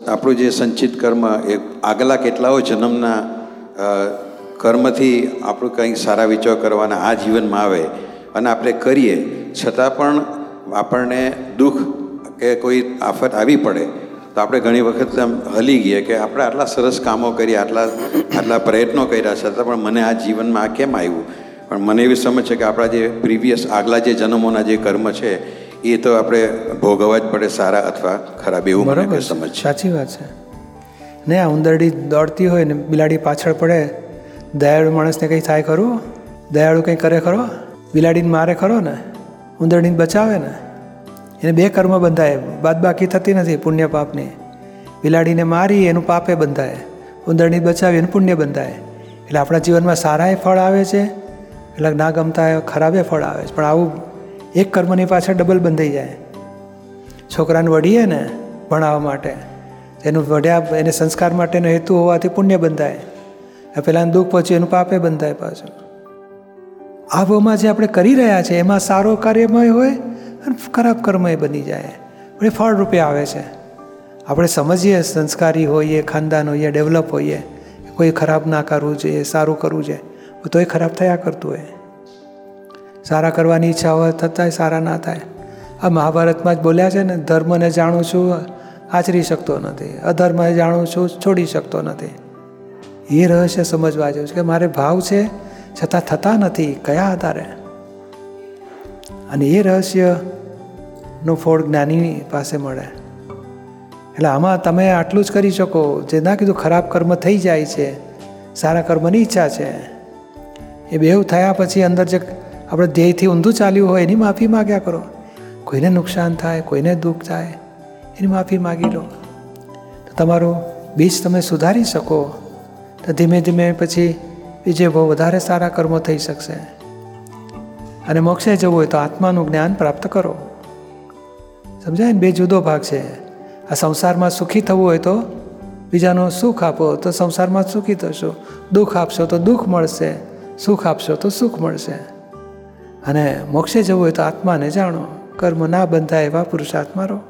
આપણું જે સંચિત કર્મ એ આગલા કેટલાઓ જન્મના કર્મથી આપણું કંઈક સારા વિચાર કરવાના આ જીવનમાં આવે અને આપણે કરીએ, છતાં પણ આપણને દુઃખ કે કોઈ આફત આવી પડે, તો આપણે ઘણી વખત હલી ગઈએ કે આપણે આટલા સરસ કામો કર્યા આટલા આટલા પ્રયત્નો કર્યા, છતાં પણ મને આ જીવનમાં આ કેમ આવ્યું? પણ મને એવી સમજ છે કે આપણા જે પ્રીવિયસ આગલા જે જન્મોના જે કર્મ છે એ તો આપણે ભોગવવા જ પડે સારા અથવા ખરાબ એવું મને સમજ છે. સાચી વાત છે. ને આ ઉંદરડી દોડતી હોય ને બિલાડી પાછળ પડે દયાળુ માણસને કંઈ થાય ખરું? દયાળુ કંઈ કરે ખરો? બિલાડીને મારે ખરો ને? ઉંદરડીને બચાવે ને? એને બે કર્મ બંધાય બાદ બાકી થતી નથી પુણ્ય પાપની. બિલાડીને મારી એનું પાપે બંધાય. ઉંદરડી બચાવી એનું પુણ્ય બંધાય. એટલે આપણા જીવનમાં સારાય ફળ આવે છે? એટલે ના ગમતા ખરાબે ફળ આવે છે. પણ આવું એક કર્મની પાછળ ડબલ બંધાઈ જાય. છોકરાને વઢીએ ને ભણાવવા માટે, એનું વઢ્યા, એને સંસ્કાર માટેનો હેતુ હોવાથી પુણ્ય બંધાય. પહેલાં દુઃખ પછી એનું પાપે બંધાય પાછું. આબોમાં જે આપણે કરી રહ્યા છે, એમાં સારો કાર્યમય હોય અને ખરાબ કર્મય બની જાય. પણ એ ફળરૂપે આવે છે. આપણે સમજીએ સંસ્કારી હોઈએ, ખાનદાન હોઈએ, ડેવલપ હોઈએ, કોઈ ખરાબ ના કરવું જોઈએ, સારું કરવું છે તો એ ખરાબ થયા કરતું હોય સારા કરવાની ઈચ્છા હોય થતાંય સારા ના થાય આ મહાભારતમાં જ બોલ્યા છે ને ધર્મને જાણું છું આચરી શકતો નથી અધર્મને જાણું છું છોડી શકતો નથી એ રહસ્ય સમજવા જેવું છે કે મારે ભાવ છે છતાં થતા નથી કયા આધારે અને એ રહસ્યનું ફોડ જ્ઞાની પાસે મળે। એટલે આમાં તમે આટલું જ કરી શકો જે ના કીધું ખરાબ કર્મ થઈ જાય છે, સારા કર્મની ઈચ્છા છે એ બેવ થયા પછી અંદર જે આપણે ધ્યેયથી ઊંધું ચાલ્યું હોય, એની માફી માગ્યા કરો. કોઈને નુકસાન થાય, કોઈને દુઃખ થાય, એની માફી માગી લો. તો તમારું બીજ તમે સુધારી શકો. તો ધીમે ધીમે પછી બીજે બહુ વધારે સારા કર્મો થઈ શકશે. અને મોક્ષે જવું હોય તો આત્માનું જ્ઞાન પ્રાપ્ત કરો. સમજાય ને? બે જુદો ભાગ છે. આ સંસારમાં સુખી થવું હોય તો બીજાનું સુખ આપો, તો સંસારમાં સુખી થશો. દુઃખ આપશો તો દુઃખ મળશે. સુખ આપશો તો સુખ મળશે. અને મોક્ષે જવું હોય તો આત્માને જાણો, કર્મ ના બંધાય એવા પુરુષાર્થ મારો